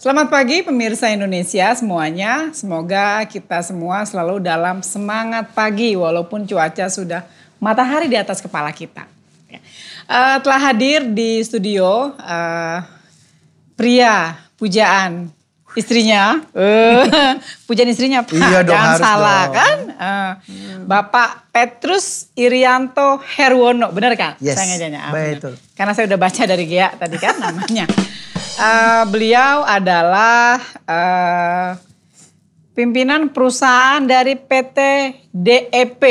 Selamat pagi pemirsa Indonesia semuanya. Semoga kita semua selalu dalam semangat pagi walaupun cuaca sudah matahari di atas kepala kita. Uh, telah hadir di studio uh, pria pujaan istrinya, uh, pujaan istrinya Pak, Iya dong, jangan salah dong. kan? Uh, Bapak Petrus Irianto Herwono, benar kan? Yes, Saya ngejanya. betul. Karena saya udah baca dari Gea tadi kan namanya. Eh, beliau adalah eh, pimpinan perusahaan dari PT DEP.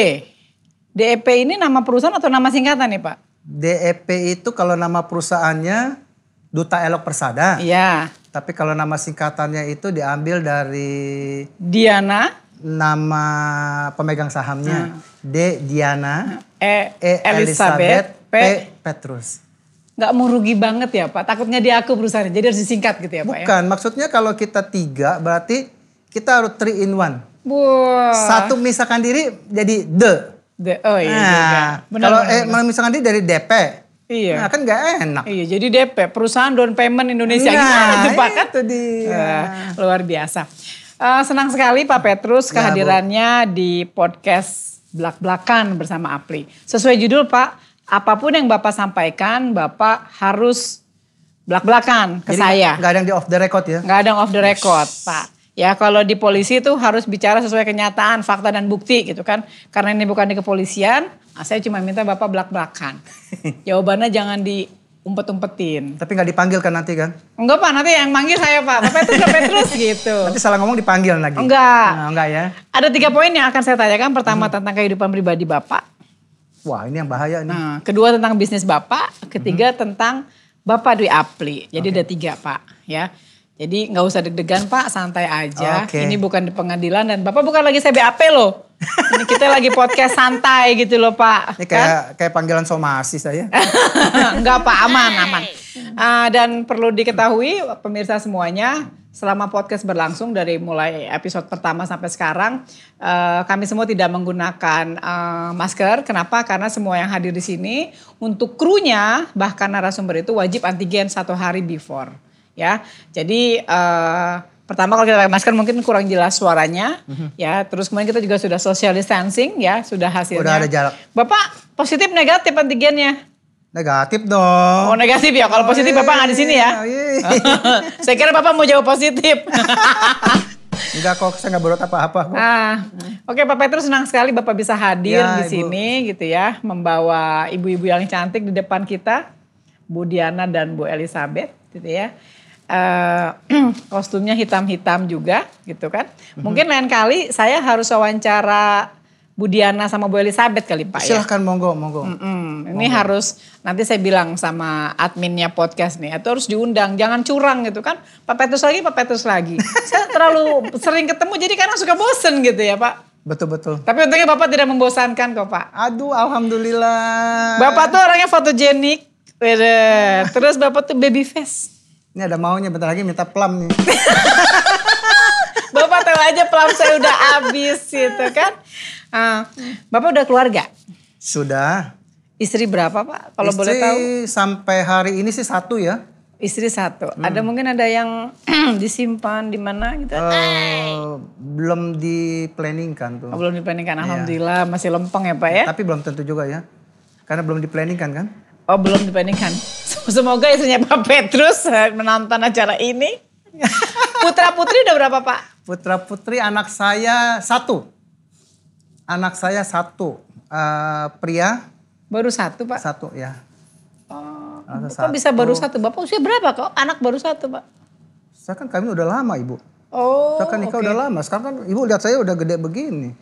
DEP ini nama perusahaan atau nama singkatan nih Pak? DEP itu kalau nama perusahaannya Duta Elok Persada. Iya. Tapi kalau nama singkatannya itu diambil dari Diana nama pemegang sahamnya. D. Diana. E, E. Elizabeth, Elizabeth. P. P. Petrus. Nggak mau rugi banget ya Pak. Takutnya dia aku perusahaan. Jadi harus disingkat gitu ya Pak ya. Bukan, maksudnya kalau kita tiga berarti kita harus three in one. Wah. Satu misalkan diri jadi the. De- oh iya. Nah, Benar, kalau benar, eh misalkan diri dari DP. Iya. Nah, kan nggak enak. Iya, jadi DP, perusahaan down payment Indonesia. Nah, Gimana tuh Pak? Kan? itu dia. Eh, luar biasa. Eh, senang sekali Pak Petrus Ya, kehadirannya di podcast Belak-Belakan bersama Apli. Sesuai judul Pak, apa pun yang Bapak sampaikan, Bapak harus belak-belakan ke Jadi saya. nggak ada yang di off the record ya. Nggak ada yang off the record, Pak. Ya kalau di polisi itu harus bicara sesuai kenyataan, fakta dan bukti gitu kan. Karena ini bukan di kepolisian, nah, saya cuma minta Bapak belak-belakan. Jawabannya jangan diumpet-umpetin. Tapi nggak dipanggil kan nanti kan? Enggak Pak, nanti yang manggil saya Pak. Pak Petrus, Pak Petrus gitu. Nanti salah ngomong dipanggil lagi. Enggak. Nah, enggak ya. Ada tiga poin yang akan saya tanyakan. Pertama tentang kehidupan pribadi Bapak. Wah ini yang bahaya nih. Nah, kedua tentang bisnis Bapak. Ketiga tentang Bapak Dwi Apli. Jadi ada tiga Pak ya. Jadi nggak usah deg-degan Pak, santai aja. Oke. Ini bukan di pengadilan dan Bapak bukan lagi CBAP loh. Ini kita lagi podcast santai gitu loh Pak. Ini kayak kayak panggilan somasi saya. Enggak Pak, aman, aman. Ah, dan perlu diketahui pemirsa semuanya, selama podcast berlangsung dari mulai episode pertama sampai sekarang, eh, kami semua tidak menggunakan eh, masker. Kenapa? Karena semua yang hadir di sini untuk krunya bahkan narasumber itu wajib antigen satu hari before, ya. Jadi eh, pertama kalau kita pakai masker mungkin kurang jelas suaranya, ya. Terus kemudian kita juga sudah social distancing, ya, sudah hasilnya. Udah ada jarak. Bapak positif negatif antigennya? Negatif dong. Oh negatif ya, kalau positif iya, Bapak nggak di sini ya. iya. Saya kira Bapak mau jawab positif. Enggak kok, saya nggak berbuat apa-apa. kok. ah, Oke Pak Petrus senang sekali Bapak bisa hadir Ya, di Ibu. sini gitu ya. Membawa ibu-ibu yang cantik di depan kita. Bu Diana dan Bu Elizabeth gitu ya. Eh, kostumnya hitam-hitam juga gitu kan. Mhm. Mungkin lain kali saya harus wawancara Bu Diana sama Bu Elizabeth kali Pak ya. Silahkan monggo, monggo. Mm, ini harus nanti saya bilang sama adminnya podcast nih, itu harus diundang, jangan curang gitu kan. Pak Petrus lagi, Pak Petrus lagi. saya terlalu sering ketemu jadi karena suka bosen gitu ya Pak. Betul-betul. Tapi untungnya Bapak tidak membosankan kok Pak. Aduh, alhamdulillah. Bapak tuh orangnya fotogenik, terus Bapak tuh baby face. Ini ada maunya, bentar lagi minta plum nih. Bapak tahu aja pelam saya udah habis gitu kan. Ah, Bapak udah keluarga? Sudah. Istri berapa Pak? Kalau boleh Istri tahu? sampai hari ini sih satu ya. Istri satu. Hmm. Ada mungkin ada yang disimpan di mana gitu? Eh, belum di planning kan tuh. Oh, belum diplaningkan. Iya. Alhamdulillah masih lempeng ya Pak ya. Tapi belum tentu juga ya. Karena belum di planning kan kan. Oh belum diplaningkan. Semoga istrinya Pak Petrus eh, menonton acara ini. Putra putri udah berapa Pak? Putra putri anak saya satu. Anak saya satu. Eh, pria Baru satu Pak. satu ya. Oh, Anak kok bisa baru satu? Bapak usia berapa kok? Anak baru satu Pak? Saya kan kami udah lama ibu. Oh, Saya kan nikah oke. udah lama. Sekarang kan ibu lihat saya udah gede begini.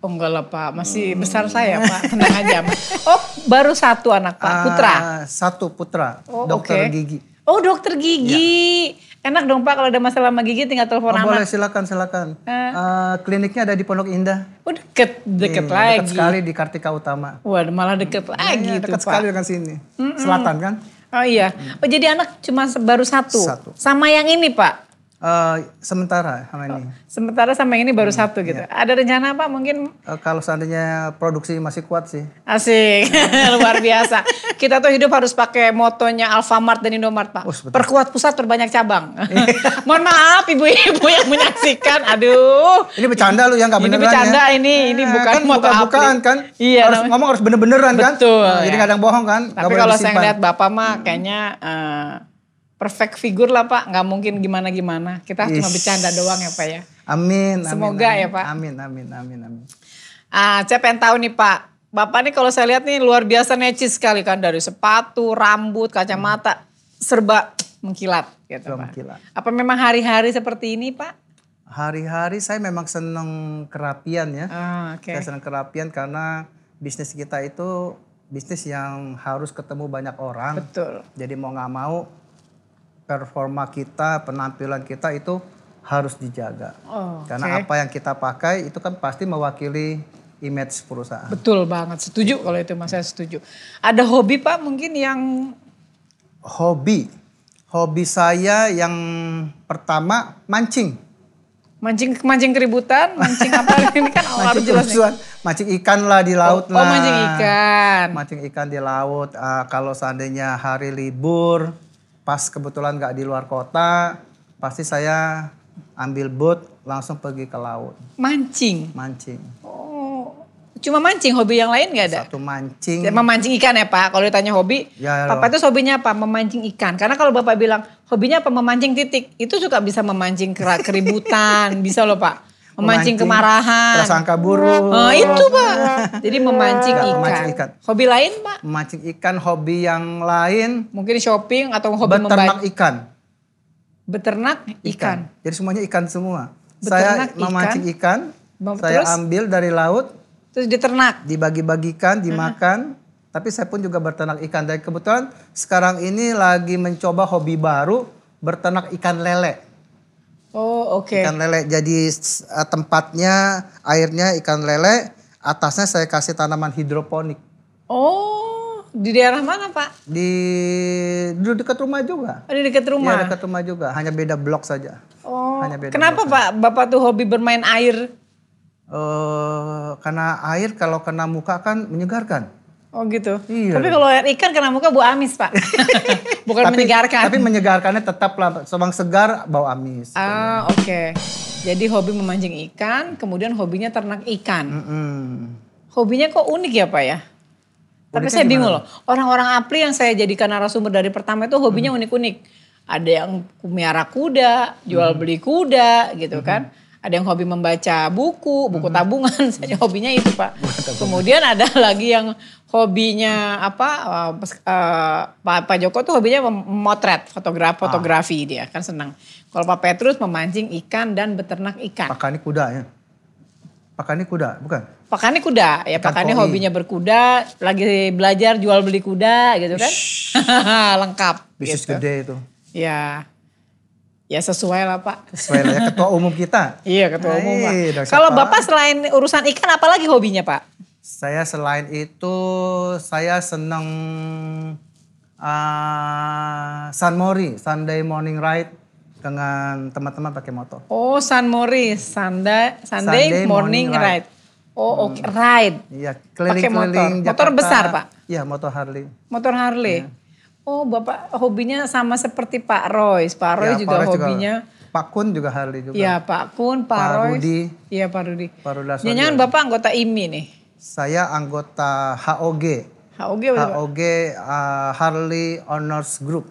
Oh enggak lah Pak, masih besar saya Pak, tenang aja. Oh baru satu anak Pak, putra. Ah, satu putra. Oh, dokter oke. gigi. Oh dokter gigi. Enak dong Pak kalau ada masalah sama gigi tinggal telepon Oh, anak. boleh silakan silakan. Eh. Eh, kliniknya ada di Pondok Indah. Oh deket, deket Iya, lagi. Dekat sekali di Kartika Utama. Waduh malah deket lagi Iya, tuh dekat Pak. sekali dengan sini. Selatan kan? Oh iya. Oh jadi anak cuma baru satu. Satu. Sama yang ini Pak. Eh, sementara sama ini. Sementara sama ini Hmm, baru satu gitu. iya. Ada rencana Pak mungkin Eh, kalau seandainya produksi masih kuat sih. Asik, luar biasa. Kita tuh hidup harus pakai motonya Alfamart dan Indomart Pak. Oh. Perkuat pusat, perbanyak cabang. Mohon maaf ibu-ibu yang menyaksikan. Aduh. Ini bercanda lu yang nggak Ini beneran bercanda ya. ini, ini Eh, bukan kan moto buka-bukaan apli. kan. Iya, Harus namanya- ngomong harus bener-beneran kan. Betul, Nah, Jadi ya. nggak ada yang bohong kan. Tapi kalau saya ngeliat Bapak mah kayaknya eh, perfect figure lah Pak. Nggak mungkin gimana-gimana. Kita cuma Is. bercanda doang ya Pak ya. Amin. Semoga amin. ya, Pak. Amin, amin, amin, amin. Ah, saya pengen tahu nih Pak. Bapak nih kalau saya lihat nih luar biasa necis sekali kan dari sepatu, rambut, kacamata, serba mengkilat gitu Serba Pak. mengkilat. Apa memang hari-hari seperti ini Pak? Hari-hari saya memang seneng kerapian ya. Ah, oke. Saya senang kerapian karena bisnis kita itu bisnis yang harus ketemu banyak orang. Betul. Jadi mau nggak mau performa kita, penampilan kita itu harus dijaga. Oh, Karena oke. apa yang kita pakai itu kan pasti mewakili image perusahaan. Betul banget, setuju kalau itu Mas saya setuju. Ada hobi Pak mungkin yang Hobi, hobi saya yang pertama mancing. mancing mancing keributan, mancing apa ini kan oh, harus jelas nih. mancing ikan lah di laut Oh, lah. mancing ikan. Mancing ikan di laut. Ah, kalau seandainya hari libur, pas kebetulan nggak di luar kota, pasti saya ambil boat langsung pergi ke laut Mancing. mancing. Oh, cuma mancing hobi yang lain nggak ada? Satu mancing. Ya, Memancing ikan ya Pak. Kalau ditanya hobi, Ya, Papa itu hobinya apa? Memancing ikan. Karena kalau Bapak bilang hobinya apa? Memancing titik. Itu juga bisa memancing keributan. bisa loh Pak. Memancing, kemarahan. Prasangka buruk. Oh, itu Pak. Jadi memancing ikan. memancing ikan. Hobi lain Pak? Memancing ikan hobi yang lain Mungkin shopping atau hobi beternak ikan. Beternak ikan. Jadi semuanya ikan semua. Beternak saya memancing ikan, Mem- saya terus? ambil dari laut, Terus diternak. dibagi-bagikan, dimakan. Tapi saya pun juga berternak ikan. Dan kebetulan sekarang ini lagi mencoba hobi baru, berternak ikan lele. Oh oke. Ikan lele. Jadi eh, tempatnya, airnya ikan lele, atasnya saya kasih tanaman hidroponik. Oh di daerah mana Pak? Di, di dekat rumah juga. Oh, di dekat Ya rumah. dekat rumah juga, hanya beda blok saja. Oh, Hanya beda kenapa Pak? Bapak tuh hobi bermain air? eh karena air kalau kena muka kan menyegarkan. Oh gitu. Iya. Tapi kalau air ikan kena muka bau amis Pak. Bukan tapi, menyegarkan. Tapi menyegarkannya tetap lah, sebang segar, bau amis. ah oke. Jadi hobi memancing ikan, kemudian hobinya ternak ikan. Mm-mm. Hobinya kok unik ya Pak ya? Tapi Uniknya saya bingung gimana? loh. Orang-orang apli yang saya jadikan narasumber dari pertama itu hobinya unik-unik. Ada yang miara kuda, jual beli kuda gitu kan. Ada yang hobi membaca buku, buku tabungan. Saya hobinya itu Pak. Kemudian ada lagi yang hobinya apa? eh, eh, Pak Pak Joko tuh hobinya mem- memotret, fotografi, fotografi dia kan senang. Kalau Pak Petrus memancing ikan dan beternak ikan. Pakani kuda ya. Pakani kuda, bukan? Pakani kuda, ya Ikan Pakani koi. hobinya berkuda, lagi belajar jual beli kuda gitu kan. Lengkap Bisnis gitu. gede itu. Ya. Ya sesuai lah Pak. Sesuai lah ya, ketua umum kita. Iya ketua umum Pak. Hai, Dr. Kalau Pak. Bapak selain urusan ikan apa lagi hobinya Pak? Saya selain itu, saya senang ah, San Mori, Sunday morning ride dengan teman-teman pakai motor. Oh San Mori, Sunday, Sunday, Sunday morning, morning ride. Oh oke, ride. Iya, motor. keliling-keliling Motor Jakarta. besar, Pak? Iya, motor Harley. Motor Harley. Iya. Oh Bapak hobinya sama seperti Pak Royce. Pak Roy Ya, juga Pak Roy hobinya. Pak Kun juga Harley juga. Iya Pak Kun, Pak, Pak Roy. Rudi. Iya Pak Rudi. Pak Rudi. Jangan Bapak anggota IMI nih. Saya anggota HOG. HOG apa? HOG ah, Harley Owners Group.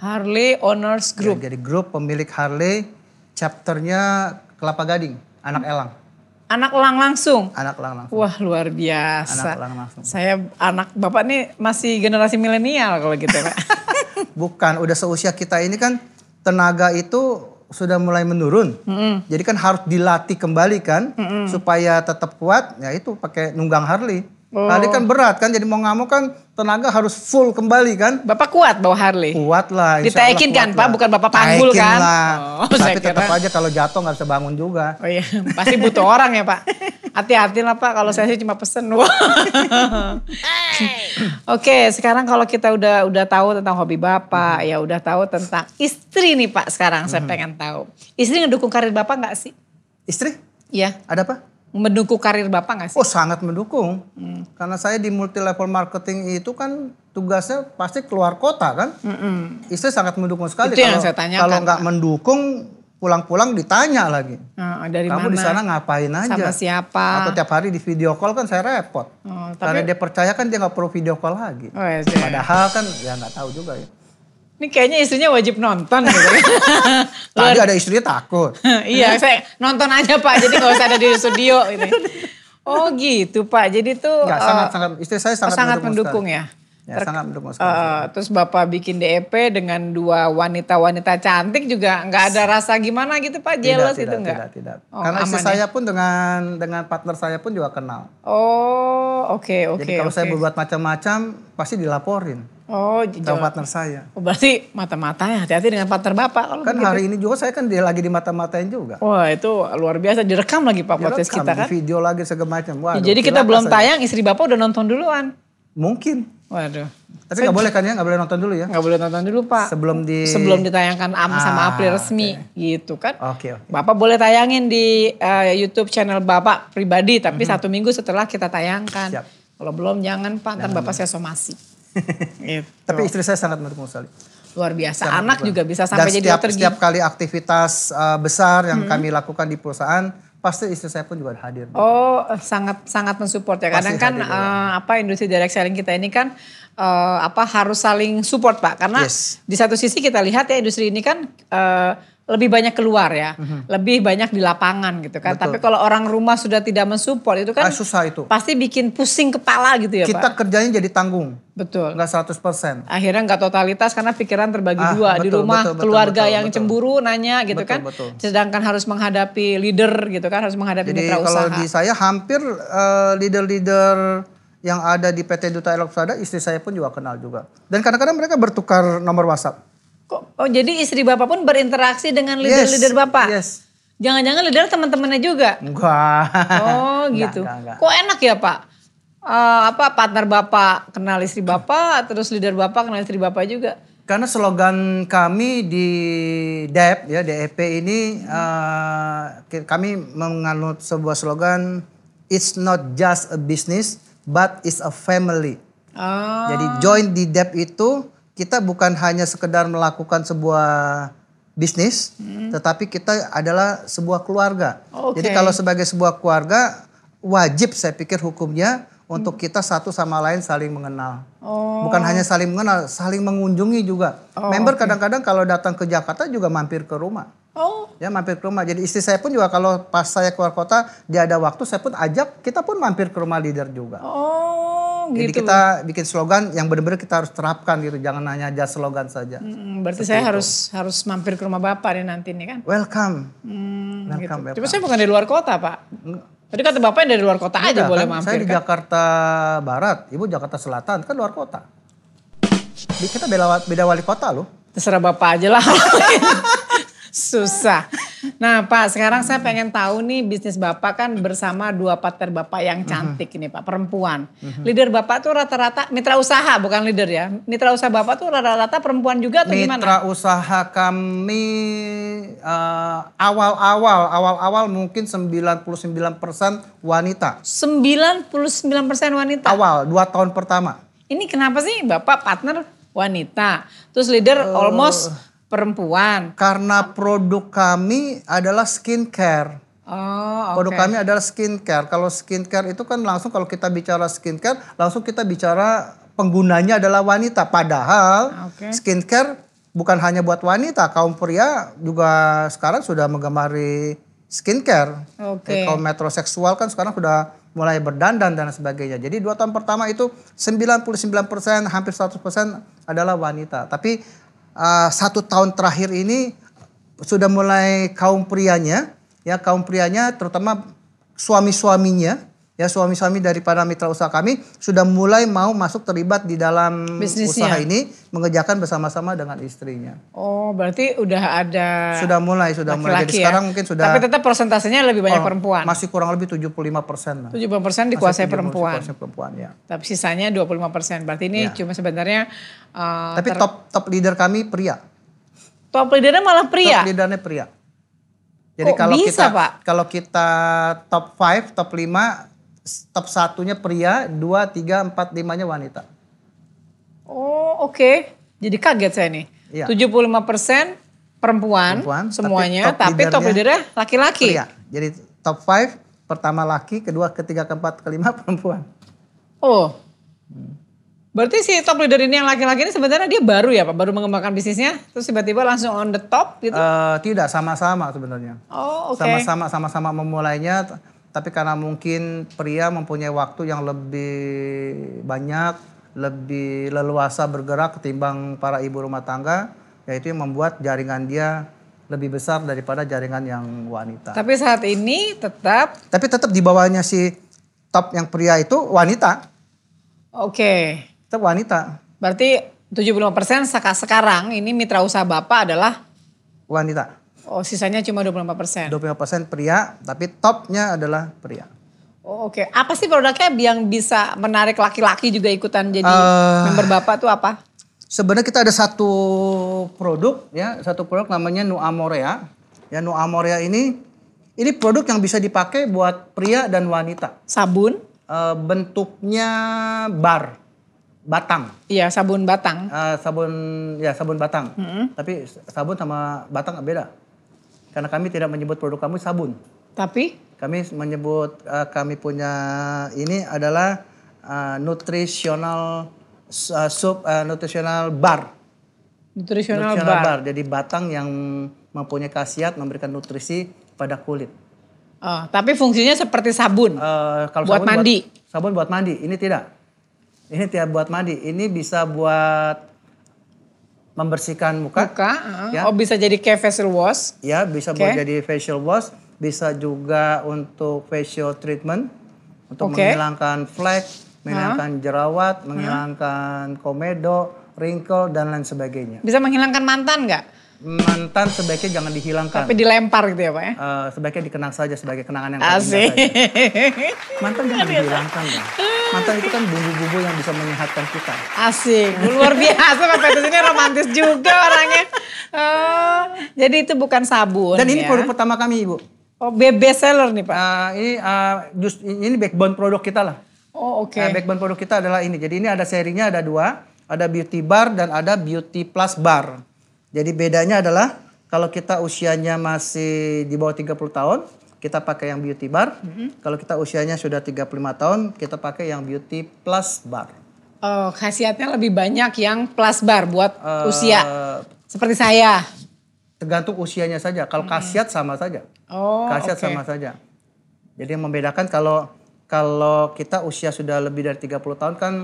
Harley Owners Group. Ya, jadi grup pemilik Harley, chapternya Kelapa Gading, anak elang. Anak elang langsung. Anak elang langsung. Wah luar biasa. Anak elang langsung. Saya anak Bapak nih masih generasi milenial kalau gitu Pak. Bukan, udah seusia kita ini kan tenaga itu sudah mulai menurun. Jadi kan harus dilatih kembali kan supaya tetap kuat. Ya itu pakai nunggang Harley. Oh. Harley kan berat kan, jadi mau nggak mau kan tenaga harus full kembali kan. Bapak kuat bawa Harley? Kuat lah. Ditekin kuat kan. Pak? Bukan Bapak panggul Tekin kan? lah. Oh, Tapi tetap kira- aja kalau jatuh nggak bisa bangun juga. Oh iya, pasti butuh orang ya Pak. Hati-hati lah Pak, kalau saya sih cuma pesen. Wah. Oke, sekarang kalau kita udah udah tahu tentang hobi Bapak, ya udah tahu tentang istri nih Pak sekarang saya pengen tahu. Istri ngedukung karir Bapak nggak sih? Istri? Iya, Ada apa? Mendukung karir Bapak nggak sih? Oh sangat mendukung. Karena saya di multi level marketing itu kan tugasnya pasti keluar kota kan. Istri sangat mendukung sekali. Itu yang kalau saya tanyakan, kalau nggak mendukung pulang-pulang ditanya lagi. Nah, dari Kamu mana? di sana ngapain aja? Sama siapa? Atau tiap hari di video call kan saya repot. Oh, Karena tapi dia percaya kan dia nggak perlu video call lagi. oh, ya, saya- Padahal kan ya nggak tahu juga ya. Ini kayaknya istrinya wajib nonton gitu. Tadi ada istrinya takut. iya, saya nonton aja Pak, jadi nggak usah ada di studio ini. Oh gitu Pak, jadi tuh Nggak, eh, sangat sangat istri saya sangat, sangat mendukung ya. Ya, sangat mendukung sekali. Eh, terus Bapak bikin DEP dengan dua wanita-wanita cantik juga nggak ada rasa gimana gitu Pak, jealous tidak, itu tidak, nggak? tidak, tidak. Oh, Karena istri aman saya pun dengan dengan partner saya pun juga kenal. Oh, oke oke. Jadi kalau saya oke. berbuat macam-macam pasti dilaporin Oh, sama jawab. partner saya. Oh, berarti mata-matanya hati-hati dengan partner Bapak kalau Kan begitu. hari ini juga saya kan dia lagi di mata-matain juga. Wah, itu luar biasa direkam lagi Pak podcast kita kan. Video lagi segala macam. Ya, Waduh, jadi kita belum saja. tayang, istri Bapak udah nonton duluan. Mungkin. Waduh. Tapi nggak boleh kan ya, nggak boleh nonton dulu ya. nggak boleh nonton dulu Pak. Sebelum di. Sebelum ditayangkan am sama Ah, April resmi gitu kan. Oke oke. Bapak boleh tayangin di eh, YouTube channel Bapak pribadi, tapi satu minggu setelah kita tayangkan. Siap. Kalau belum jangan Pak, ntar Bapak saya somasi. gitu. Tapi istri saya sangat mendukung sekali. Luar biasa. Sangat Anak mendukung. juga bisa Dan sampai jadi setiap, dokter gigi. setiap kali aktivitas uh, besar Hmm. yang kami lakukan di perusahaan, pasti istri saya pun juga hadir. Oh, sangat sangat mensupport ya. Kadang Pasti kan hadir, ya. eh, apa industri direct selling kita ini kan eh, apa harus saling support Pak. Karena Yes. di satu sisi kita lihat ya industri ini kan eh, lebih banyak keluar ya, lebih banyak di lapangan gitu kan. Betul. Tapi kalau orang rumah sudah tidak mensupport itu kan Ah, susah itu. pasti bikin pusing kepala gitu ya Kita Pak. kerjanya jadi tanggung, Betul. nggak 100%. Akhirnya nggak totalitas karena pikiran terbagi Ah, dua di betul, rumah betul, betul, keluarga betul, yang betul. cemburu nanya gitu Betul, kan, betul. sedangkan harus menghadapi leader gitu kan, harus menghadapi Jadi mitra kalau usaha. di saya hampir eh, leader-leader yang ada di PT Duta Eloksada, istri saya pun juga kenal juga. Dan kadang-kadang mereka bertukar nomor WhatsApp. Oh jadi istri bapak pun berinteraksi dengan leader-leader bapak? Yes. Jangan-jangan leader teman-temannya juga? Enggak. Oh Enggak, gitu. enggak, enggak. Kok enak ya pak? Eh, apa partner bapak kenal istri bapak, terus leader bapak kenal istri bapak juga? Karena slogan kami di DEP ya DEP ini eh, ki- kami menganut sebuah slogan it's not just a business but it's a family. Oh, Jadi join di DEP itu kita bukan hanya sekedar melakukan sebuah bisnis, tetapi kita adalah sebuah keluarga. Oke. Jadi kalau sebagai sebuah keluarga wajib saya pikir hukumnya untuk kita satu sama lain saling mengenal. oh, Bukan hanya saling mengenal, saling mengunjungi juga. Member kadang-kadang kalau datang ke Jakarta juga mampir ke rumah. Oh, Ya mampir ke rumah. Jadi istri saya pun juga kalau pas saya keluar kota, dia ada waktu, saya pun ajak, kita pun mampir ke rumah leader juga. oh, Jadi gitu. kita bikin slogan yang benar-benar kita harus terapkan gitu, jangan hanya aja slogan saja. Hmm, berarti saya harus harus mampir ke rumah bapak nih nanti nih kan? Welcome. Hmm, Welcome, gitu. welcome. Cuma saya bukan dari luar kota pak. Tadi kata bapaknya dari luar kota aja Enggak, boleh kan? mampir Saya di kan? Jakarta Barat, ibu Jakarta Selatan, kan luar kota. Kita beda, beda wali kota loh. Terserah bapak aja lah. Susah. Nah Pak, sekarang saya pengen tahu nih bisnis Bapak kan bersama dua partner Bapak yang cantik ini Pak, perempuan. Leader Bapak tuh rata-rata mitra usaha bukan leader ya. Mitra usaha Bapak tuh rata-rata perempuan juga atau gimana? Mitra usaha kami eh, awal-awal, awal-awal mungkin 99% wanita. 99% wanita. Awal, dua tahun pertama. Ini kenapa sih Bapak partner wanita, terus leader Eh. almost perempuan. Karena produk kami adalah skincare. Oh, oke. Produk kami adalah skincare. Kalau skincare itu kan langsung kalau kita bicara skincare, langsung kita bicara penggunanya adalah wanita. Padahal Oke. skincare bukan hanya buat wanita, kaum pria juga sekarang sudah menggemari skincare. Oke. Jadi kaum metroseksual kan sekarang sudah mulai berdandan dan sebagainya. Jadi dua tahun pertama itu 99% hampir 100% adalah wanita. Tapi uh, satu tahun terakhir ini sudah mulai kaum prianya, ya kaum prianya terutama suami-suaminya ya suami-suami daripada mitra usaha kami sudah mulai mau masuk terlibat di dalam Bisnisnya. usaha ini mengerjakan bersama-sama dengan istrinya. Oh, berarti udah ada Sudah mulai, sudah mulai. Jadi ya. sekarang mungkin sudah Tapi tetap persentasenya lebih banyak oh, perempuan. Masih kurang lebih 75 persen lah. 70% dikuasai Masih 70% perempuan. perempuan ya. Tapi sisanya 25%. Berarti ini Ya. cuma sebenarnya uh, Tapi ter- top top leader kami pria. top leadernya malah pria. Top leadernya pria. Jadi Kok kalau bisa, kita Pak? kalau kita top 5, top 5, top satunya pria, 2, 3, 4, 5-nya wanita. Oh, oke. Jadi kaget saya nih. Iya. 75% perempuan, Perempuan, semuanya, tapi top leadernya laki-laki. Jadi top 5 pertama laki, kedua, ketiga, keempat, kelima perempuan. Oh. Berarti si top leader ini yang laki-laki ini sebenarnya dia baru ya Pak, baru mengembangkan bisnisnya, terus tiba-tiba langsung on the top gitu. Eh, tidak sama-sama sebenarnya. oh, oke. Sama-sama sama-sama memulainya tapi karena mungkin pria mempunyai waktu yang lebih banyak, lebih leluasa bergerak ketimbang para ibu rumah tangga, yaitu yang membuat jaringan dia lebih besar daripada jaringan yang wanita. Tapi saat ini tetap Tapi tetap di bawahnya si top yang pria itu wanita, oke. tetap wanita, Berarti 75% seka- sekarang ini mitra usaha Bapak adalah wanita. Oh sisanya cuma 25%. 25% pria, tapi topnya adalah pria. Oh, oke. Apa sih produknya yang bisa menarik laki-laki juga ikutan jadi Eh, member Bapak tuh apa? Sebenarnya kita ada satu produk ya, satu produk namanya Nu Amorea. Ya Nu Amorea ini ini produk yang bisa dipakai buat pria dan wanita. Sabun? Eh, bentuknya bar, batang. Iya, sabun batang. Eh, sabun ya sabun batang. Tapi sabun sama batang beda. Karena kami tidak menyebut produk kami sabun. Tapi Kami menyebut eh, kami punya ini adalah eh, nutritional sub eh, nutritional bar. nutritional Nutritional bar. Jadi batang yang mempunyai khasiat memberikan nutrisi pada kulit. Oh, tapi fungsinya seperti sabun. Eh, kalau Buat sabun mandi. sabun buat mandi. Ini tidak. Ini tidak buat mandi. Ini bisa buat membersihkan muka. Muka, uh, Ya. oh bisa jadi kayak facial wash. Ya, bisa buat Oke. jadi facial wash, bisa juga untuk facial treatment untuk Oke. menghilangkan flek, menghilangkan jerawat, menghilangkan komedo, wrinkle dan lain sebagainya. Bisa menghilangkan mantan nggak? Mantan sebaiknya jangan dihilangkan. Tapi dilempar gitu ya Pak ya? Eh, sebaiknya dikenang saja sebagai kenangan yang Asik. saja. Mantan jangan dihilangkan dong. Mantan itu kan bumbu-bumbu yang bisa menyehatkan kita. Asik, luar biasa Pak Petrus ini romantis juga orangnya. Oh, jadi itu bukan sabun Dan ini ya. produk pertama kami, Ibu. Oh, best seller nih Pak. Eh, ini eh, just ini backbone produk kita lah. Oh, oke. Nah, backbone produk kita adalah ini. Jadi ini ada serinya ada dua, ada beauty bar dan ada beauty plus bar. Jadi bedanya adalah kalau kita usianya masih di bawah 30 tahun, kita pakai yang beauty bar. Kalau kita usianya sudah 35 tahun, kita pakai yang beauty plus bar. Oh, khasiatnya lebih banyak yang plus bar buat Eh, usia. Seperti saya. Tergantung usianya saja. Kalau khasiat sama saja. Oh, khasiat oke. sama saja. Jadi yang membedakan kalau kalau kita usia sudah lebih dari 30 tahun kan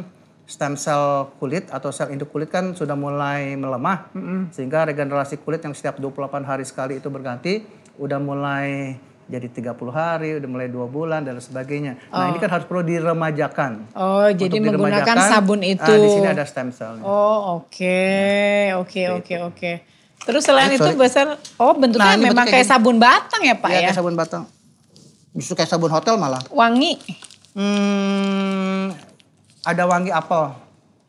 stem cell kulit atau sel induk kulit kan sudah mulai melemah sehingga regenerasi kulit yang setiap 28 hari sekali itu berganti udah mulai jadi 30 hari, udah mulai dua bulan dan sebagainya. Nah, ini kan harus perlu diremajakan. Oh, jadi Untuk menggunakan diremajakan, sabun itu. ah, di sini ada stem cellnya. Oh, oke. Oke, oke, oke. Terus selain Eh, itu besar oh bentuknya Nah, memang kayak gini. sabun batang ya, Pak Iya, ya? kayak sabun batang. Justru kayak sabun hotel malah. Wangi. Hmm, ada wangi apel.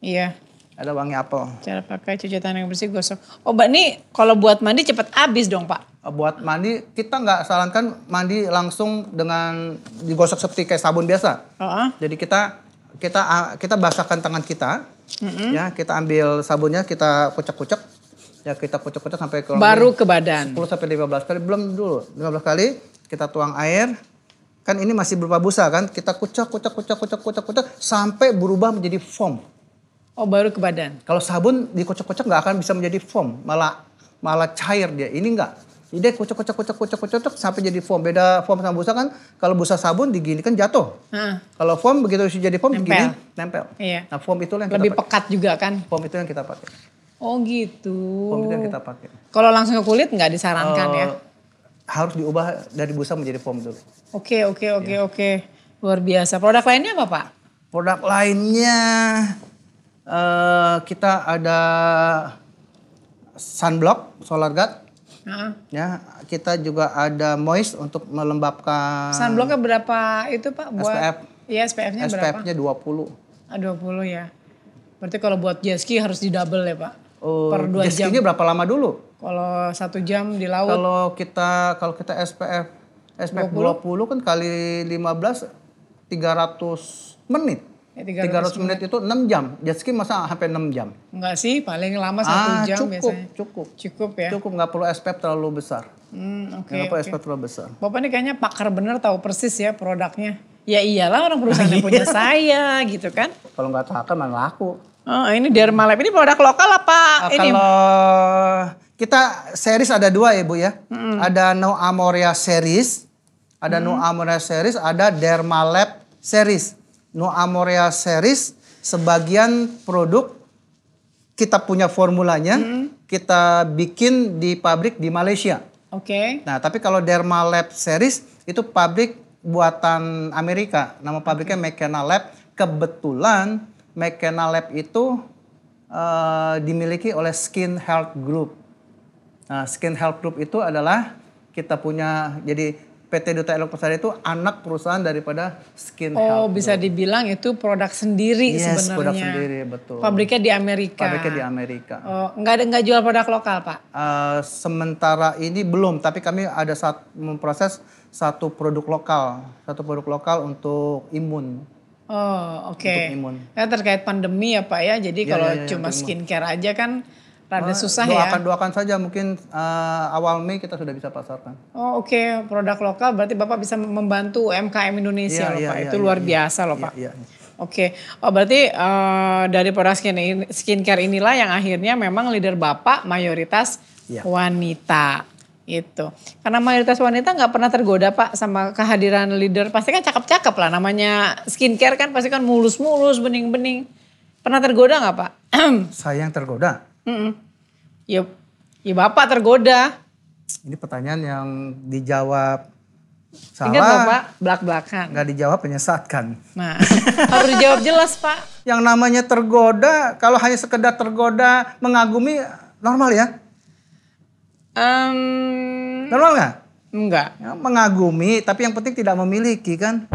Iya. Ada wangi apel. Cara pakai cuci tangan yang bersih gosok. Oh, Mbak ini kalau buat mandi cepet habis dong, Pak. Eh, Buat mandi, kita nggak sarankan mandi langsung dengan digosok seperti kayak sabun biasa. Heeh. Jadi kita kita ah, kita basahkan tangan kita, ya kita ambil sabunnya kita kucek-kucek, ya kita kucek-kucek sampai kurang Baru ke badan. 10 sampai 15 kali belum dulu 15 kali kita tuang air kan ini masih berupa busa kan kita kucek kucek kucek kucek kucek kucek sampai berubah menjadi foam Oh, baru ke badan. kalau sabun dikocok-kocok nggak akan bisa menjadi foam, malah malah cair dia. Ini nggak. Ini dia kocok-kocok kocok-kocok kocok sampai jadi foam. Beda foam sama busa kan kalau busa sabun digini kan jatuh. Heeh. Kalau foam begitu jadi foam Nempel. gini nempel. Iya. Nah, foam itu yang Lebih kita pakai. pekat juga kan? Foam itu yang kita pakai. Oh, gitu. Foam itu yang kita pakai. Kalau langsung ke kulit nggak disarankan ya? Eh, Harus diubah dari busa menjadi foam dulu. Oke, oke, oke, Iya. oke. Luar biasa. Produk lainnya apa Pak? Produk lainnya eh, kita ada sunblock, solar guard. Heeh. Ya, kita juga ada moist untuk melembabkan Sunblocknya berapa itu Pak? Buat, SPF. Iya SPF-nya berapa? SPF-nya 20. Ah, 20 ya. Berarti kalau buat jet ski harus di double ya Pak? Oh, per 2 jet jam. berapa lama dulu? Kalau satu jam di laut. Kalau kita kalau kita SPF SPF 20, kan kali 15 300 menit. Ya, 300, menit itu 6 jam. Jet ski masa sampai 6 jam? Enggak sih, paling lama satu ah, jam cukup, biasanya. cukup. Cukup ya. Cukup nggak perlu SPF terlalu besar. Hmm, oke. Nggak perlu oke. SPF terlalu besar. Bapak ini kayaknya pakar bener tahu persis ya produknya. Ya iyalah orang perusahaannya punya saya gitu kan. Kalau nggak takar mana laku. Oh ini Dermalab ini produk lokal apa Ah, ini? Kalau kita series ada dua ya Bu ya. Ada No Amoria series, ada No Amoria series, ada Dermalab series. No Amoria series sebagian produk kita punya formulanya, kita bikin di pabrik di Malaysia. Oke. Nah, tapi kalau Dermalab series itu pabrik buatan Amerika. Nama pabriknya McKenna Lab. Kebetulan McKenna Lab itu eh, dimiliki oleh Skin Health Group. Nah, Skin Health Group itu adalah kita punya jadi PT Duta Elektrosari itu anak perusahaan daripada Skin Oh Health. bisa dibilang itu produk sendiri Yes, sebenarnya. produk sendiri, betul. Pabriknya di Amerika. Pabriknya di Amerika. Oh nggak ada nggak jual produk lokal pak? Eh, sementara ini belum, tapi kami ada saat memproses satu produk lokal, satu produk lokal untuk imun. Oh oke. Untuk imun. Ya terkait pandemi ya pak ya. Jadi Ya, kalau ya, ya, cuma untuk imun. skincare aja kan rada susah ya. doakan, Doakan saja mungkin eh, awal Mei kita sudah bisa pasarkan. Oh oke produk lokal berarti bapak bisa membantu UMKM Indonesia Iya, loh iya, pak. iya, Itu iya, luar iya. biasa loh pak. iya. Oke, oh berarti eh, dari produk skin skincare inilah yang akhirnya memang leader bapak mayoritas Iya. wanita itu. Karena mayoritas wanita nggak pernah tergoda pak sama kehadiran leader. Pasti kan cakep-cakep lah namanya skincare kan pasti kan mulus-mulus, bening-bening. Pernah tergoda nggak pak? Saya yang tergoda. Mm-mm. Ya, ya bapak tergoda. Ini pertanyaan yang dijawab salah. Ingat bapak belak-belakan. Nggak dijawab menyesatkan. Nah harus dijawab jelas pak. Yang namanya tergoda, kalau hanya sekedar tergoda, mengagumi, normal ya? Em, Normal nggak? enggak. Ya, mengagumi, tapi yang penting tidak memiliki kan?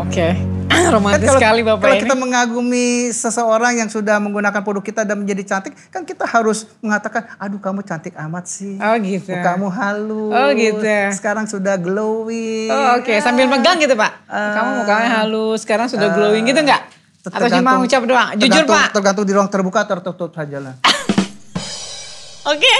Oke, Kan romantis kalau, sekali bapak kalau ini. kita mengagumi seseorang yang sudah menggunakan produk kita dan menjadi cantik, kan kita harus mengatakan, aduh kamu cantik amat sih. Oh gitu. Mukamu halus. Oh, gitu. Sekarang sudah glowing. Oh, Oke, sambil megang gitu pak. Kamu mukanya halus, sekarang sudah glowing gitu nggak? Atau cuma ucap doang? Jujur tergantung- pak. Tergantung di ruang terbuka atau tertutup saja lah. Oke.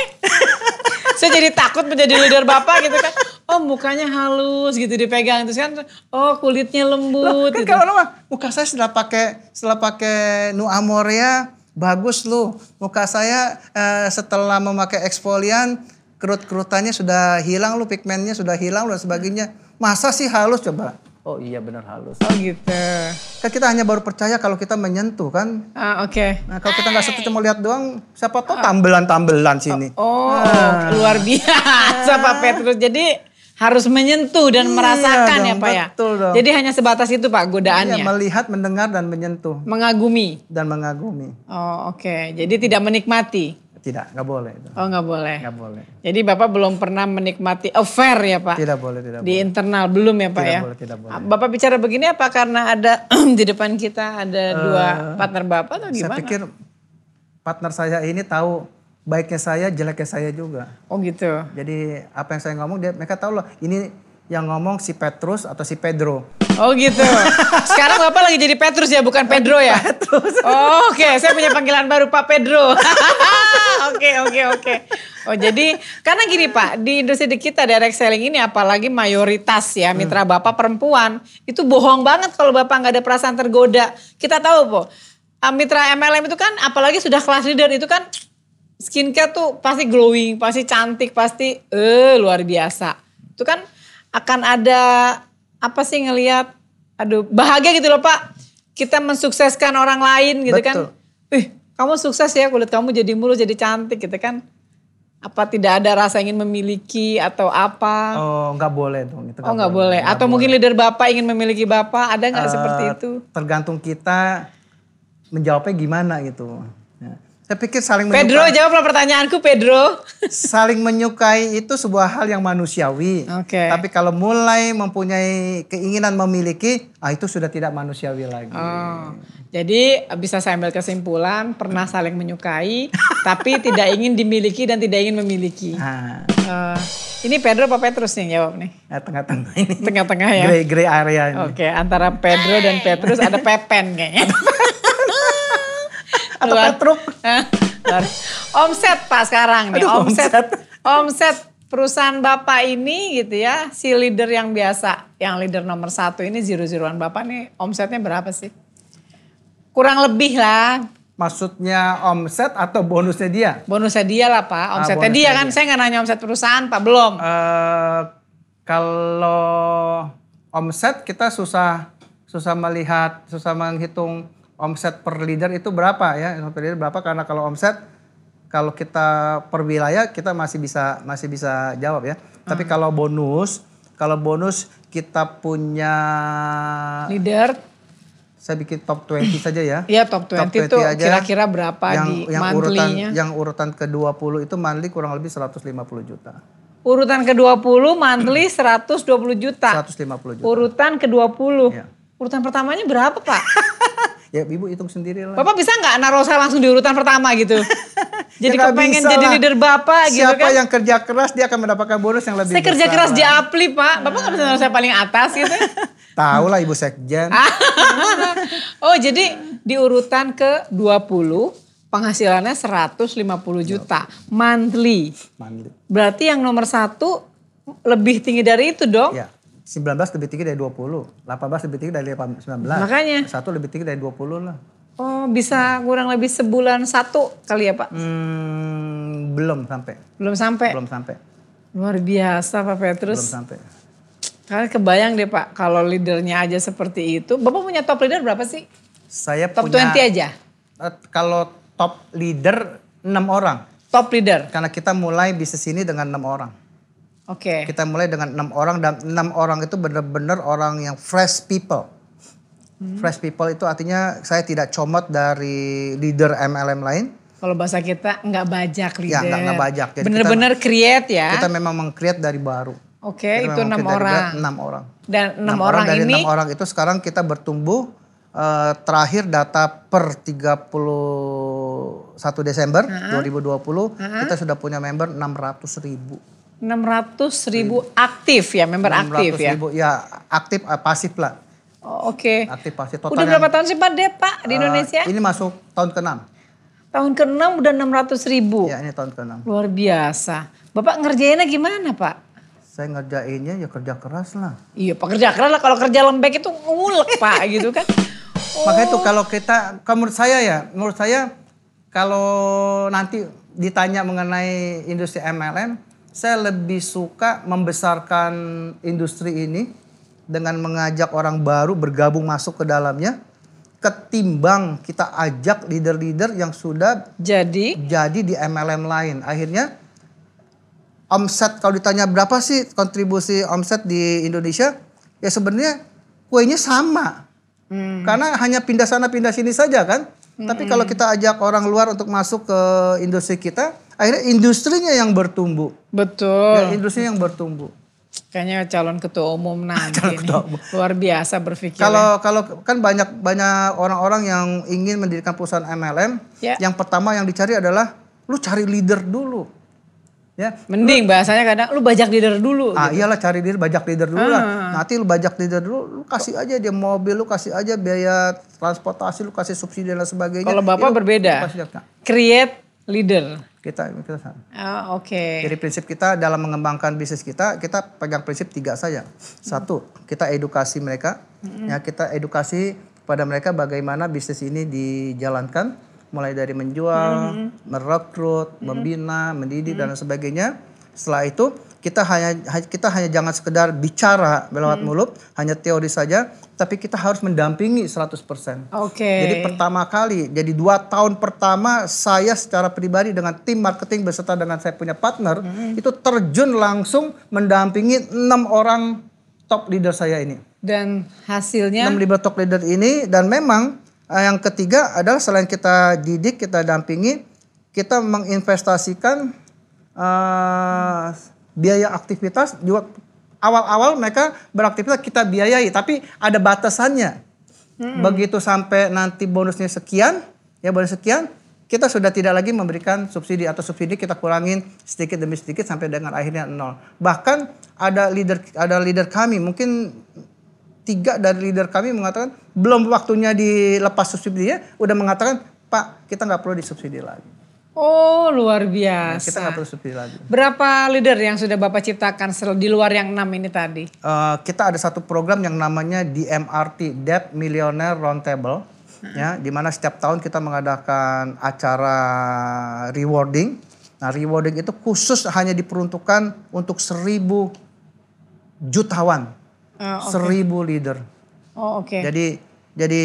Saya jadi takut menjadi leader bapak gitu kan. Oh mukanya halus gitu dipegang terus kan. Oh kulitnya lembut. kan gitu. kalau mah muka saya setelah pakai setelah pakai Nu Amorea bagus loh. Muka saya eh, setelah memakai eksfolian kerut-kerutannya sudah hilang loh, pigmennya sudah hilang dan sebagainya. Masa sih halus coba? Oh iya benar halus. Oh gitu. Kan kita hanya baru percaya kalau kita menyentuh kan. Ah, Oke. Nah kalau kita nggak setuju cuma lihat doang, siapa tahu tambelan-tambelan sini. Oh luar biasa Pak Petrus. Jadi harus menyentuh dan Iya merasakan ya dong, Pak ya. betul dong. Jadi hanya sebatas itu Pak Iya, godaannya. melihat, mendengar dan menyentuh Mengagumi. dan mengagumi. Oh oke. Jadi tidak menikmati. Tidak, nggak boleh itu. Oh nggak boleh. Nggak boleh. Jadi Bapak belum pernah menikmati affair ya Pak? Tidak boleh, tidak Di internal belum ya Pak Tidak ya? boleh, tidak boleh. Bapak bicara begini apa karena ada di depan kita ada dua partner Bapak atau Eh, Saya gimana? pikir partner saya ini tahu baiknya saya, jeleknya saya juga. Oh gitu. Jadi apa yang saya ngomong dia mereka tahu loh ini yang ngomong si Petrus atau si Pedro. Oh gitu. Sekarang Bapak lagi jadi Petrus ya, bukan Pedro ya? Petrus. Oh, Oke, saya punya panggilan baru Pak Pedro. Oke, oke, oke. Oh jadi, karena gini Pak, di industri di kita direct selling ini apalagi mayoritas ya mitra Bapak perempuan, itu bohong banget kalau Bapak nggak ada perasaan tergoda. Kita tahu po, ah, mitra MLM itu kan apalagi sudah kelas leader itu kan skincare tuh pasti glowing, pasti cantik, pasti eh luar biasa. Itu kan akan ada apa sih ngelihat aduh bahagia gitu loh Pak. Kita mensukseskan orang lain gitu Betul. kan. Ih, kamu sukses ya kulit kamu jadi mulus jadi cantik gitu kan. Apa tidak ada rasa ingin memiliki atau apa? Oh, nggak boleh dong. Itu Oh nggak boleh. Atau mungkin leader bapak ingin memiliki bapak, ada nggak seperti Eh, itu? Tergantung kita menjawabnya gimana gitu. Ya. Saya pikir saling Pedro menyukai, jawablah pertanyaanku Pedro. saling menyukai itu sebuah hal yang manusiawi. Oke. Tapi kalau mulai mempunyai keinginan memiliki, ah itu sudah tidak manusiawi lagi. Oh, jadi bisa saya ambil kesimpulan pernah saling menyukai, tapi tidak ingin dimiliki dan tidak ingin memiliki. Nah, Eh, ini Pedro apa Petrus nih yang jawab nih? nah, tengah-tengah ini. Tengah-tengah ya. Grey grey area ini. Oke, antara Pedro dan Petrus ada Pepen kayaknya. Atau Luar-? Luar- omset Pak sekarang nih, Aduh, omset. omset. Omset perusahaan Bapak ini gitu ya, si leader yang biasa, yang leader nomor satu ini zero-zeroan Bapak nih omsetnya berapa sih? Kurang lebih lah, Maksudnya omset atau bonusnya dia? bonusnya dia lah Pak, omsetnya bonusnya dia kan, saya nggak nanya omset perusahaan Pak, belum. Eh, kalau omset kita susah susah melihat, susah menghitung omset per leader itu berapa ya? Per leader berapa? Karena kalau omset kalau kita per wilayah kita masih bisa masih bisa jawab ya. Tapi kalau bonus, kalau bonus kita punya Leader, saya bikin top 20 saja ya. ya top 20, itu aja. kira-kira berapa yang, di yang urutan yang urutan ke-20 itu monthly kurang lebih 150 juta. Urutan ke-20 monthly 120 juta. 150 juta. Urutan ke-20. Iya. Urutan pertamanya berapa, Pak? Ya Ibu hitung sendiri lah. Bapak bisa nggak naruh saya langsung di urutan pertama gitu? Jadi Ya kepengen jadi lah. leader Bapak gitu Siapa kan? yang kerja keras dia akan mendapatkan bonus yang lebih Saya kerja besar keras lah. di Apli, Pak. Bapak nggak bisa naruh saya paling atas gitu? Tahu lah Ibu Sekjen. Oh, jadi di urutan ke-20 penghasilannya 150 juta monthly. Mandi. Berarti yang nomor satu lebih tinggi dari itu dong? Ya. 19 lebih tinggi dari 20. 18 lebih tinggi dari 19. Makanya. Satu lebih tinggi dari 20 lah. Oh, bisa kurang lebih sebulan satu kali ya, Pak? Hmm, belum sampai. Belum sampai. Belum sampai. Luar biasa Pak Belum Petrus. sampai. Kalian kebayang deh Pak, kalau leadernya aja seperti itu. Bapak punya top leader berapa sih? Saya Top punya 20 aja. eh, kalau top leader 6 orang. Top leader. Karena kita mulai bisnis ini dengan 6 orang. Oke. Kita mulai dengan enam orang dan enam orang itu benar-benar orang yang fresh people. Hmm. Fresh people itu artinya saya tidak comot dari leader MLM lain. Kalau bahasa kita nggak bajak Ya, leader. nggak- nggak bajak. Jadi Bener-bener create ya. Kita memang meng-create dari baru. Oke, Kita itu enam orang. Enam orang. Dan enam Enam orang, dari ini enam orang itu sekarang kita bertumbuh eh, terakhir data per 31 Desember 2020 kita sudah punya member 600 ribu. 600 ribu aktif ya, member aktif 600 ya. ribu ya aktif eh, pasif lah. Oh, Oke. Aktif pasif Udah total berapa tahun sih Pak Dep Pak di Eh, Indonesia? ini masuk tahun ke-6. Tahun ke-6 udah 600 ribu. Ya, ini tahun ke-6. Luar biasa. Bapak ngerjainnya gimana Pak? Saya ngerjainnya ya kerja keras lah. Iya pekerja keras lah kalau kerja lembek itu ngulek Pak gitu kan. Makanya itu kalau kita, kalau menurut saya ya, menurut saya kalau nanti ditanya mengenai industri MLM, saya lebih suka membesarkan industri ini dengan mengajak orang baru bergabung masuk ke dalamnya, ketimbang kita ajak leader-leader yang sudah Jadi jadi di MLM lain. Akhirnya omset kalau ditanya berapa sih kontribusi omset di Indonesia, ya sebenarnya kuenya sama. Karena hanya pindah sana pindah sini saja kan. Tapi kalau kita ajak orang luar untuk masuk ke industri kita, akhirnya industrinya yang bertumbuh. betul. Ya, industri yang bertumbuh. Kayaknya calon ketua umum nanti Calon ketua umum. luar biasa berpikir. Kalau kalau kan banyak banyak orang-orang yang ingin mendirikan perusahaan MLM, Ya. yang pertama yang dicari adalah lu cari leader dulu. Ya, Mending bahasanya kadang lu bajak leader dulu. Ah iyalah cari diri bajak leader dulu lah. Nanti lu bajak leader dulu, lu kasih aja dia mobil, lu kasih aja biaya transportasi, lu kasih subsidi dan sebagainya. Kalau bapak Itu berbeda. Create leader. Kita kita. Ah, Oke. Jadi prinsip kita dalam mengembangkan bisnis kita, kita pegang prinsip tiga saja. Satu, kita edukasi mereka. Ya, kita edukasi kepada mereka bagaimana bisnis ini dijalankan mulai dari menjual, merekrut, membina, mendidik dan lain sebagainya. Setelah itu kita hanya ha- kita hanya jangan sekedar bicara lewat mulut, hanya teori saja, tapi kita harus mendampingi 100%. Oke. Jadi pertama kali, jadi dua tahun pertama saya secara pribadi dengan tim marketing beserta dengan saya punya partner itu terjun langsung mendampingi enam orang top leader saya ini. Dan hasilnya Enam leader top leader ini dan memang eh, yang ketiga adalah selain kita didik, kita dampingi, kita menginvestasikan eh, biaya aktivitas juga awal-awal mereka beraktivitas kita biayai tapi ada batasannya. Begitu sampai nanti bonusnya sekian, ya bonus sekian, kita sudah tidak lagi memberikan subsidi atau subsidi kita kurangin sedikit demi sedikit sampai dengan akhirnya nol. Bahkan ada leader ada leader kami mungkin tiga dari leader kami mengatakan belum waktunya dilepas subsidinya udah mengatakan Pak kita nggak perlu disubsidi lagi. Oh luar Kita biasa. nggak perlu subsidi lagi. Berapa leader yang sudah Bapak ciptakan di luar yang enam ini tadi? Eh, kita ada satu program yang namanya DMRT Debt Millionaire Roundtable ya di mana setiap tahun kita mengadakan acara rewarding. Nah, rewarding itu khusus hanya diperuntukkan untuk seribu jutawan, Oh, oke. seribu leader. Oh oke. Jadi jadi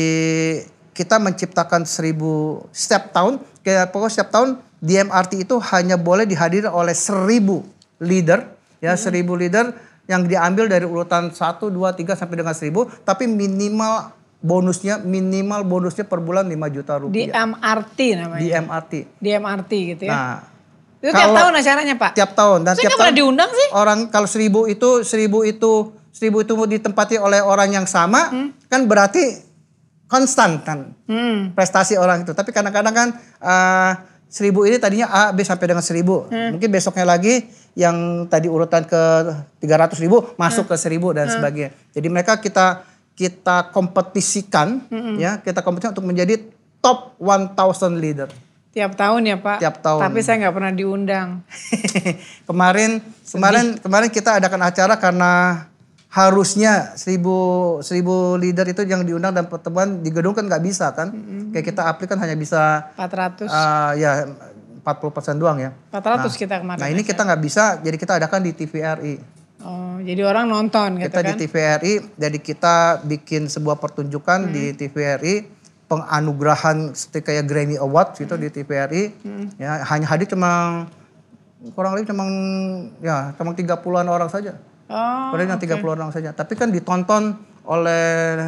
kita menciptakan seribu setiap tahun kayak pokoknya setiap tahun DMRT itu hanya boleh dihadiri oleh seribu leader ya seribu leader yang diambil dari urutan 1, 2, 3 sampai dengan seribu tapi minimal bonusnya minimal bonusnya per bulan 5 juta Di rupiah MRT namanya. DMRT. Di MRT gitu ya. Nah, itu tiap kalau- tahun acaranya Pak? tiap tahun dan Saya tiap tahun diundang sih. orang kalau seribu itu seribu itu seribu itu ditempati oleh orang yang sama kan berarti konstan kan? Hmm. prestasi orang itu. Tapi kadang-kadang kan eh, seribu ini tadinya A B sampai dengan seribu. Mungkin besoknya lagi yang tadi urutan ke 300 ribu masuk ke seribu dan sebagainya. Jadi mereka kita kita kompetisikan ya kita kompetisikan untuk menjadi top 1000 leader. Tiap tahun ya Pak? Tiap tahun. Tapi saya nggak pernah diundang. kemarin kemarin kemarin kita adakan acara karena harusnya seribu seribu leader itu yang diundang dan pertemuan di gedung kan nggak bisa kan? Kayak kita aplik kan hanya bisa 400. uh, ya 40% doang ya. 400 kita kemarin. nah ini kita nggak bisa jadi kita adakan di TVRI Oh, jadi orang nonton gitu kita kan? di TVRI jadi kita bikin sebuah pertunjukan di TVRI penganugerahan seperti kayak Grammy Award gitu di TVRI ya hanya hadir cuma kurang lebih cuma ya cuma 30-an orang saja Oh, Padahal yang 30 orang saja. Tapi kan ditonton oleh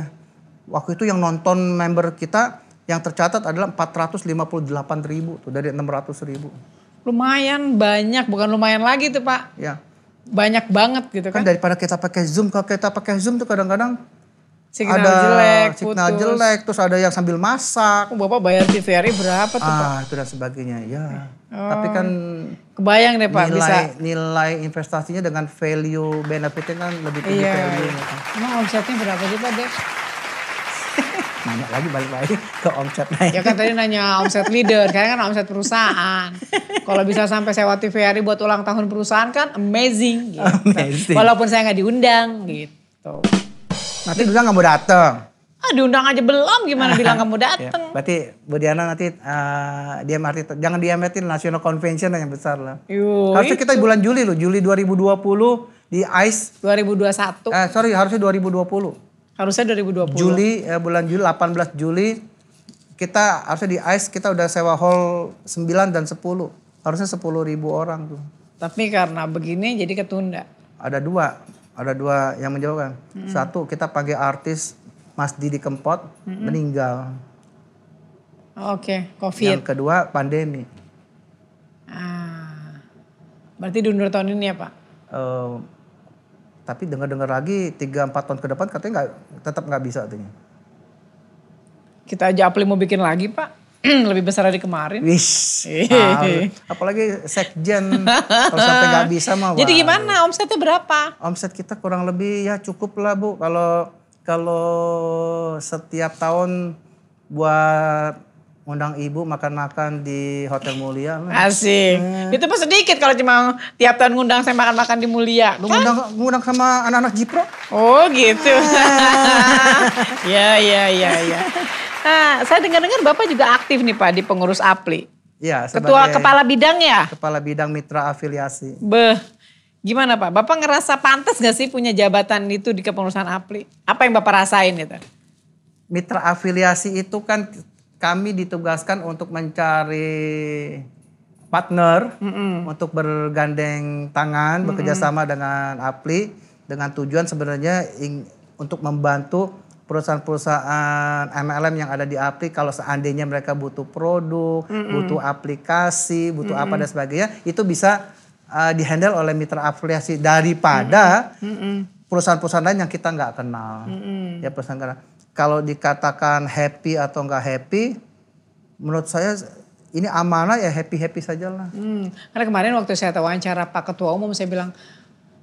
waktu itu yang nonton member kita yang tercatat adalah 458 ribu tuh dari 600 ribu. lumayan banyak, bukan lumayan lagi tuh Pak. Ya. Banyak banget gitu Kan kan? daripada kita pakai Zoom, kalau kita pakai Zoom tuh kadang-kadang Signal ada jelek, signal putus. jelek, terus ada yang sambil masak, Oh, Bapak bayar TVRI berapa tuh Pak? ah itu dan sebagainya. Ya. Tapi kan Kebayang deh Pak bisa. nilai nilai investasinya dengan value benefitnya kan lebih tinggi Iya. value. iya. Emang omsetnya berapa sih Pak Dek? Nanya lagi balik lagi ke omset naik. Ya kan tadi nanya omset leader, sekarang kan omset perusahaan. Kalau bisa sampai sewa TVRI buat ulang tahun perusahaan kan amazing gitu. Amazing. Walaupun saya nggak diundang gitu. Nanti bilang nggak mau datang. Ah diundang aja belum gimana bilang kamu Ya, datang. berarti Bu Diana nanti eh, dia MRT jangan di MRT National Convention yang besar lah. Yuk, Harusnya kita bulan Juli loh, Juli 2020 di ICE. 2021. Eh sorry harusnya 2020. Harusnya 2020. Juli eh, bulan Juli 18 Juli kita harusnya di ICE kita udah sewa hall 9 dan 10. Harusnya 10 ribu orang tuh. Tapi karena begini jadi ketunda. Ada dua, ada dua yang menjawabkan. Satu kita panggil artis Mas Didi Kempot meninggal. Oke, Covid. Yang kedua pandemi. Ah. Berarti diundur tahun ini ya Pak? Eh, tapi dengar-dengar lagi 3-4 tahun ke depan katanya nggak tetap nggak bisa katanya. Kita aja Apli mau bikin lagi Pak. Lebih besar dari kemarin. Wish. Apalagi sekjen kalau sampai nggak bisa mah. Jadi gimana omsetnya berapa? Omset kita kurang lebih ya cukup lah bu. Kalau kalau setiap tahun buat undang ibu makan-makan di hotel mulia. Asik. Itu mah sedikit kalau cuma tiap tahun ngundang saya makan-makan di Mulia. Lu ngundang, ngundang sama anak-anak Jipro? Oh gitu. ya ya ya ya. Nah, saya dengar-dengar Bapak juga aktif nih Pak di pengurus APLI. Iya, Ketua kepala bidang ya? kepala bidang mitra afiliasi. Beh, Gimana Pak? Bapak ngerasa pantas gak sih punya jabatan itu di kepengurusan APLI? Apa yang Bapak rasain gitu? Mitra afiliasi itu kan kami ditugaskan untuk mencari partner untuk bergandeng tangan, bekerja sama dengan APLI dengan tujuan sebenarnya ing- untuk membantu perusahaan-perusahaan MLM yang ada di APLI kalau seandainya mereka butuh produk, butuh aplikasi, butuh apa dan sebagainya, itu bisa uh, dihandle oleh mitra afiliasi daripada perusahaan-perusahaan lain yang kita nggak kenal. Ya perusahaan kalau dikatakan happy atau nggak happy, menurut saya ini amanah ya happy happy saja lah. Hmm, karena kemarin waktu saya wawancara Pak Ketua Umum, saya bilang,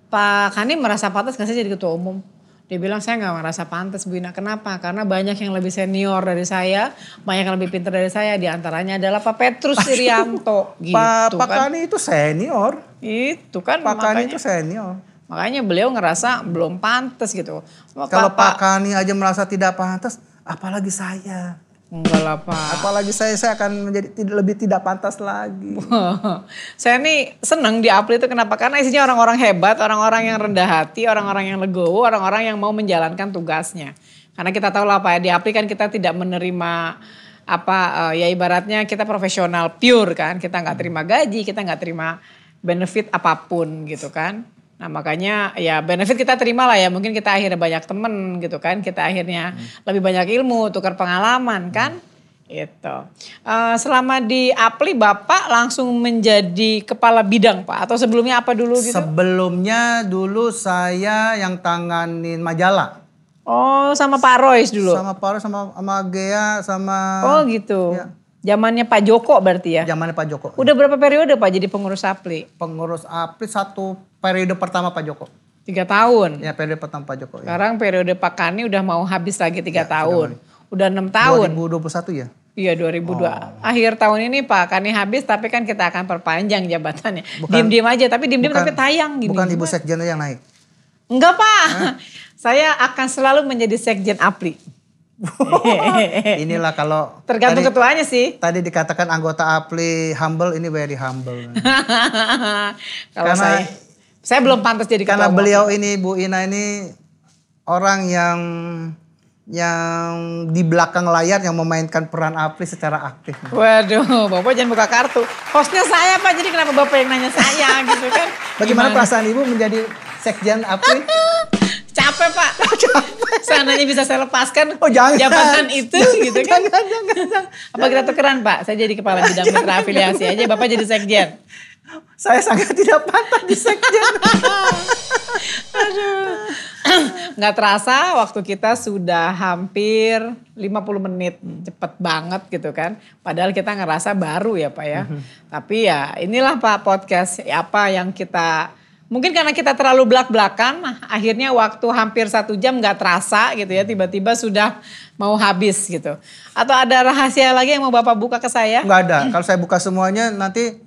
Pak Kani merasa pantas gak sih jadi Ketua Umum? Dia bilang saya nggak merasa pantas Bu Ina. Kenapa? Karena banyak yang lebih senior dari saya, banyak yang lebih pintar dari saya. Di antaranya adalah Pak Petrus Irianto. gitu Pak Pak kan. Kani itu senior. Itu kan Pak Kani makanya, itu senior. makanya beliau ngerasa belum pantas gitu. Kalau Pak Kani aja merasa tidak pantas, apalagi saya. Enggak lah Pak. Apalagi saya saya akan menjadi tidak lebih tidak pantas lagi. saya nih seneng di Apli itu kenapa? Karena isinya orang-orang hebat, orang-orang yang rendah hati, orang-orang yang legowo, orang-orang yang mau menjalankan tugasnya. Karena kita tahu lah Pak ya, di Apli kan kita tidak menerima apa eh, ya ibaratnya kita profesional pure kan, kita nggak terima gaji, kita nggak terima benefit apa pun gitu kan. Nah makanya ya benefit kita terima lah ya mungkin kita akhirnya banyak temen gitu kan kita akhirnya lebih banyak ilmu tukar pengalaman kan itu selama di Apli Bapak langsung menjadi kepala bidang Pak atau sebelumnya apa dulu gitu? Sebelumnya dulu saya yang tanganin majalah. oh sama Pak Royce dulu. Sama Paro sama sama Gea sama oh gitu. Iya. Zamannya Pak Joko berarti ya? zamannya Pak Joko. Udah berapa periode Pak jadi pengurus Apli? Pengurus APRI satu periode pertama Pak Joko. Tiga tahun. Ya periode pertama Pak Joko. Ya. Sekarang periode Pak Kani udah mau habis lagi tiga tahun. Udah enam tahun. 2021 ya. Iya 2002. Oh. Akhir tahun ini Pak Kani habis tapi kan kita akan perpanjang jabatannya. Diem-diem aja tapi diem-diem tapi tayang gini. Bukan Ibu Sekjen yang naik. Enggak Pak. Saya akan selalu menjadi sekjen APRI. Inilah kalau Tergantung tadi, ketuanya sih. tadi dikatakan anggota APLI humble, ini very humble. Kalau Karena- saya saya belum pantas jadi Karena ketua beliau ini Bu Ina ini orang yang yang di belakang layar yang memainkan peran APLI secara aktif. Waduh, Bapak jangan buka kartu. Hostnya saya Pak, jadi kenapa Bapak yang nanya saya gitu kan? Bagaimana Gimana? perasaan Ibu menjadi sekjen APLI? Capek Pak. Seandainya bisa saya lepaskan Oh, jangan. jabatan itu gitu kan. Jangan, jangan, jangan. Apa kita tukeran Pak? Saya jadi kepala bidang mitra afiliasi aja, Bapak jadi sekjen. Saya sangat tidak pantas di sekjen. Nggak terasa waktu kita sudah hampir 50 menit. Cepet banget gitu kan. Padahal kita ngerasa baru ya Pak ya. Tapi ya inilah Pak podcast apa yang kita... Mungkin karena kita terlalu belak-belakan, akhirnya waktu hampir satu jam nggak terasa gitu ya. Tiba-tiba sudah mau habis gitu. Atau ada rahasia lagi yang mau Bapak buka ke saya? Enggak ada. Kalau saya buka semuanya nanti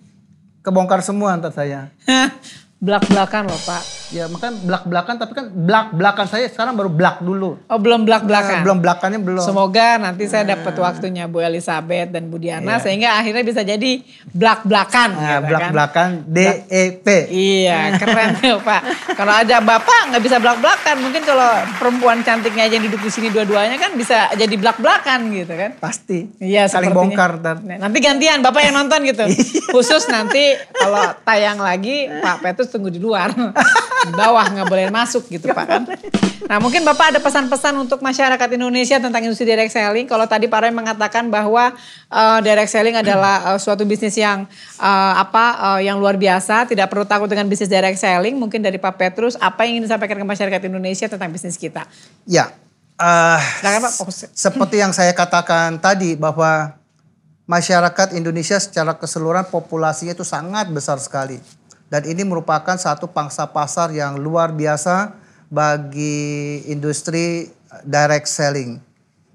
kebongkar semua antar saya. Belak-belakan loh Pak. Ya makan belak-belakan tapi kan belak-belakan saya sekarang baru belak dulu. Oh belum belak-belakan? Eh, belum belakannya belum. Semoga nanti saya dapat waktunya Bu Elizabeth dan Bu Diana Iya. sehingga akhirnya bisa jadi belak-belakan. Nah, gitu kan. belak-belakan DEP. Iya keren tuh Pak. Kalau ada Bapak nggak bisa belak-belakan. Mungkin kalau perempuan cantiknya aja yang duduk di sini dua-duanya kan bisa jadi belak-belakan gitu kan. Pasti. Iya Saling bongkar ntar. Nah, Nanti gantian Bapak yang nonton gitu. Khusus nanti kalau tayang lagi Pak Petrus tunggu di luar. Di bawah nggak boleh masuk gitu Pak kan. Nah mungkin Bapak ada pesan-pesan untuk masyarakat Indonesia tentang industri direct selling. Kalau tadi Pak Roy mengatakan bahwa eh, direct selling adalah eh, suatu bisnis yang eh, apa eh, yang luar biasa, tidak perlu takut dengan bisnis direct selling. Mungkin dari Pak Petrus apa yang ingin disampaikan ke masyarakat Indonesia tentang bisnis kita? Ya. eh, Silakan Pak. Fokus. seperti yang saya katakan tadi bahwa masyarakat Indonesia secara keseluruhan populasinya itu sangat besar sekali. Dan ini merupakan satu pangsa pasar yang luar biasa bagi industri direct selling.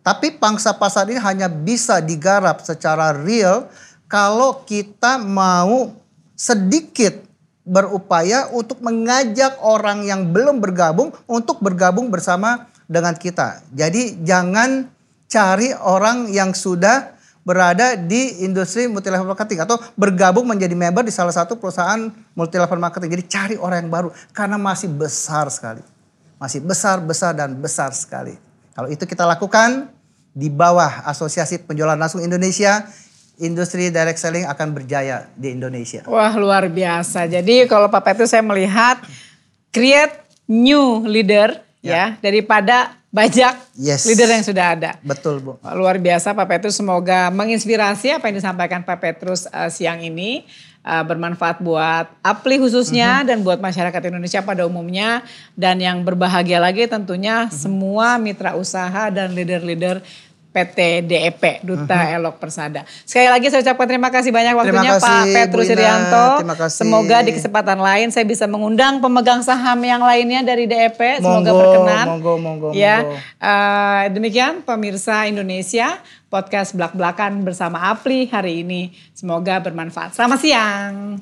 Tapi pangsa pasar ini hanya bisa digarap secara real kalau kita mau sedikit berupaya untuk mengajak orang yang belum bergabung untuk bergabung bersama dengan kita. Jadi jangan cari orang yang sudah berada di industri multi level marketing atau bergabung menjadi member di salah satu perusahaan multi level marketing. Jadi cari orang yang baru karena masih besar sekali. Masih besar, besar dan besar sekali. Kalau itu kita lakukan di bawah Asosiasi Penjualan Langsung Indonesia, industri direct selling akan berjaya di Indonesia. Wah luar biasa. Jadi kalau Pak Petrus saya melihat create new leader ya, ya daripada bajak yes. leader yang sudah ada. Betul Bu. Luar biasa Pak Petrus semoga menginspirasi apa yang disampaikan Pak Petrus uh, siang ini. Uh, bermanfaat buat Apli khususnya uh mhm. -huh. dan buat masyarakat Indonesia pada umumnya dan yang berbahagia lagi tentunya uh mhm. -huh. semua mitra usaha dan leader-leader PT DEP Duta uh-huh. Elok Persada. Sekali lagi saya ucapkan terima kasih banyak waktunya kasih, Pak Petrus Irianto. Semoga di kesempatan lain saya bisa mengundang pemegang saham yang lainnya dari DEP. Semoga monggo, berkenan. Monggo, monggo, ya. Monggo. Uh, demikian pemirsa Indonesia podcast belak-belakan bersama Apli hari ini. Semoga bermanfaat. Selamat siang.